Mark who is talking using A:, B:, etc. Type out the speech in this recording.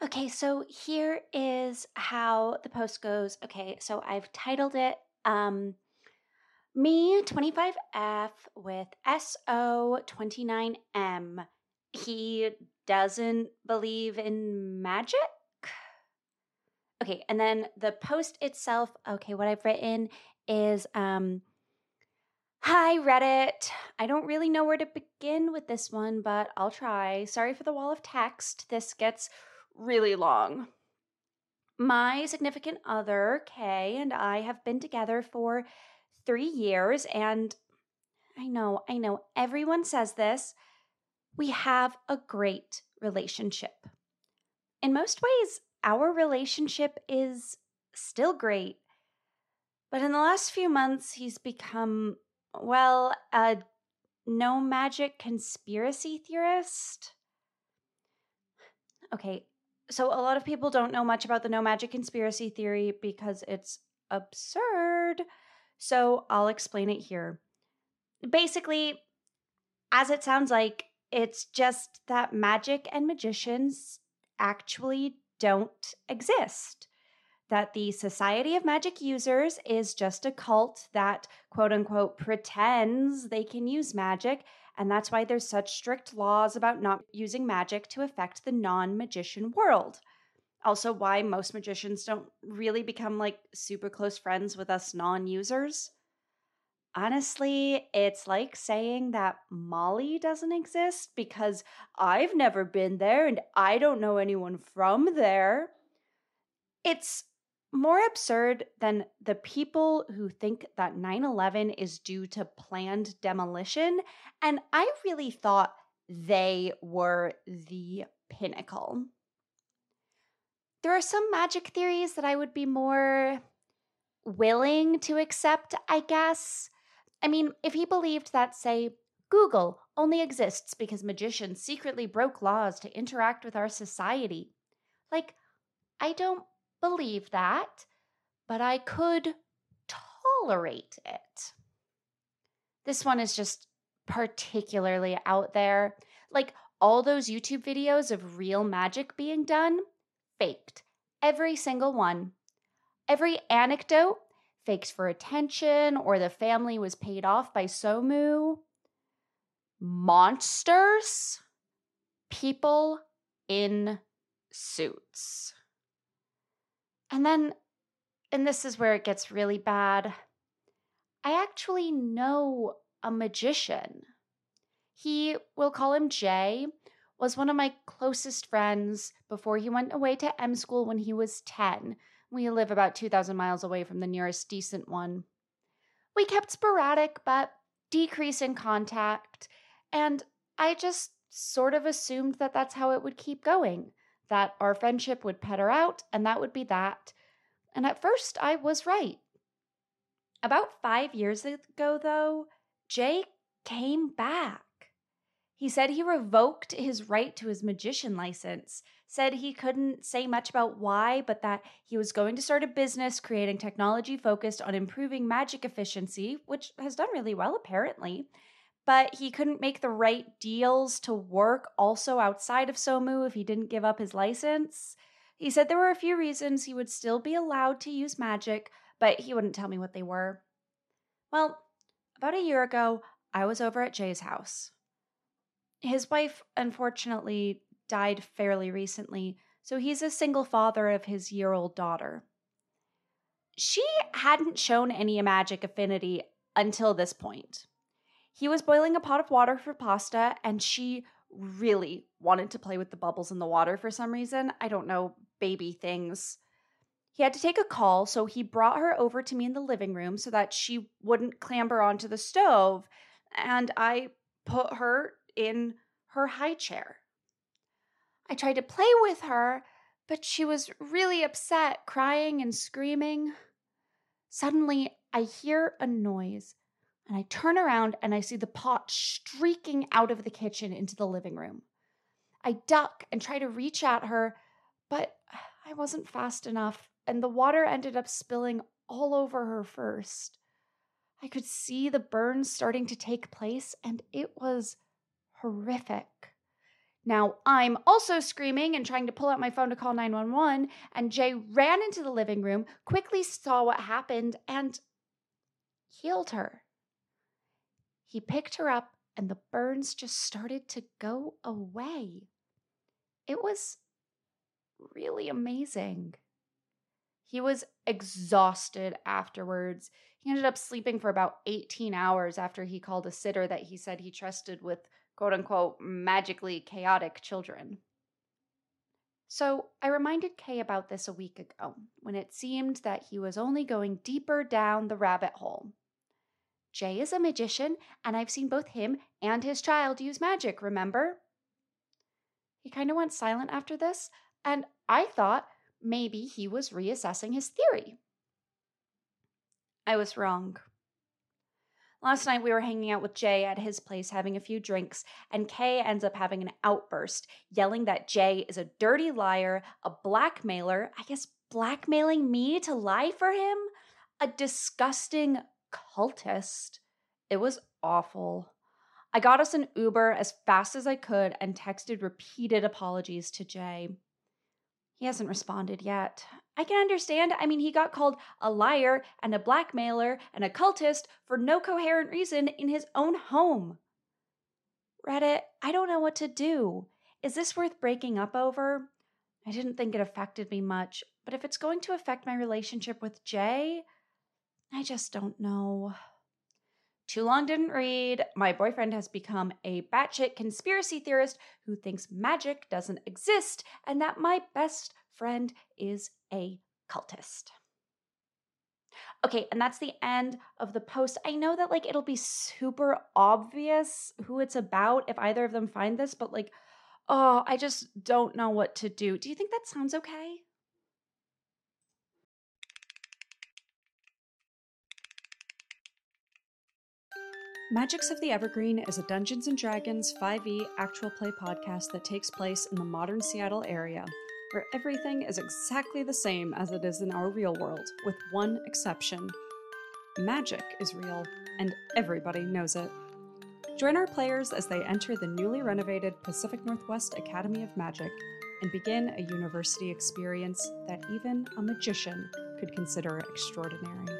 A: Okay, so here is how the post goes. Okay, so I've titled it um me 25F with SO 29M. He doesn't believe in magic. Okay, and then the post itself, okay, what I've written is um Hi Reddit. I don't really know where to begin with this one, but I'll try. Sorry for the wall of text. This gets really long. My significant other, Kay, and I have been together for three years, and I know, I know, everyone says this. We have a great relationship. In most ways, our relationship is still great. But in the last few months, he's become, well, a no magic conspiracy theorist. Okay, so a lot of people don't know much about the no magic conspiracy theory because it's absurd. So I'll explain it here. Basically, as it sounds like, it's just that magic and magicians actually don't exist. That the Society of Magic Users is just a cult that, quote unquote, pretends they can use magic and that's why there's such strict laws about not using magic to affect the non magician world. Also, why most magicians don't really become like super close friends with us non users. Honestly, it's like saying that Mali doesn't exist because I've never been there and I don't know anyone from there. It's more absurd than the people who think that 9 11 is due to planned demolition. And I really thought they were the pinnacle. There are some magic theories that I would be more willing to accept, I guess. I mean, if he believed that, say, Google only exists because magicians secretly broke laws to interact with our society. Like, I don't believe that, but I could tolerate it. This one is just particularly out there. Like all those YouTube videos of real magic being done, faked. Every single one. Every anecdote, faked for attention or the family was paid off by Somu. Monsters, people in suits. And then, and this is where it gets really bad, I actually know a magician. He, we'll call him Jay, was one of my closest friends before he went away to M school when he was 10. We live about 2,000 miles away from the nearest decent one. We kept sporadic but decreasing contact, and I just sort of assumed that that's how it would keep going that our friendship would petter out, and that would be that. And at first, I was right. About five years ago, though, Jay came back. He said he revoked his right to his magician license, said he couldn't say much about why, but that he was going to start a business creating technology focused on improving magic efficiency, which has done really well, apparently but he couldn't make the right deals to work also outside of Somu if he didn't give up his license. He said there were a few reasons he would still be allowed to use magic, but he wouldn't tell me what they were. Well, about a year ago, I was over at Jay's house. His wife, unfortunately, died fairly recently, so he's a single father of his year old daughter. She hadn't shown any magic affinity until this point. He was boiling a pot of water for pasta, and she really wanted to play with the bubbles in the water for some reason. I don't know, baby things. He had to take a call, so he brought her over to me in the living room so that she wouldn't clamber onto the stove, and I put her in her high chair. I tried to play with her, but she was really upset, crying and screaming. Suddenly, I hear a noise and I turn around and I see the pot streaking out of the kitchen into the living room. I duck and try to reach at her, but I wasn't fast enough, and the water ended up spilling all over her first. I could see the burns starting to take place, and it was horrific. Now I'm also screaming and trying to pull out my phone to call 911, and Jay ran into the living room, quickly saw what happened, and healed her. He picked her up, and the burns just started to go away. It was really amazing. He was exhausted afterwards. He ended up sleeping for about 18 hours after he called a sitter that he said he trusted with quote unquote magically chaotic children. So I reminded Kay about this a week ago when it seemed that he was only going deeper down the rabbit hole. Jay is a magician, and I've seen both him and his child use magic, remember? He kind of went silent after this, and I thought maybe he was reassessing his theory. I was wrong. Last night we were hanging out with Jay at his place having a few drinks, and Kay ends up having an outburst, yelling that Jay is a dirty liar, a blackmailer, I guess blackmailing me to lie for him, a disgusting cultist. It was awful. I got us an Uber as fast as I could and texted repeated apologies to Jay. He hasn't responded yet. I can understand. I mean, he got called a liar and a blackmailer and a cultist for no coherent reason in his own home. Reddit, I don't know what to do. Is this worth breaking up over? I didn't think it affected me much, but if it's going to affect my relationship with Jay, I just don't know. Too long didn't read. My boyfriend has become a batshit conspiracy theorist who thinks magic doesn't exist and that my best friend is a cultist. Okay, and that's the end of the post. I know that like it'll be super obvious who it's about if either of them find this, but like, oh, I just don't know what to do. Do you think that sounds okay?
B: Magics of the Evergreen is a Dungeons and Dragons 5e actual play podcast that takes place in the modern Seattle area, where everything is exactly the same as it is in our real world, with one exception. Magic is real, and everybody knows it. Join our players as they enter the newly renovated Pacific Northwest Academy of Magic and begin a university experience that even a magician could consider extraordinary.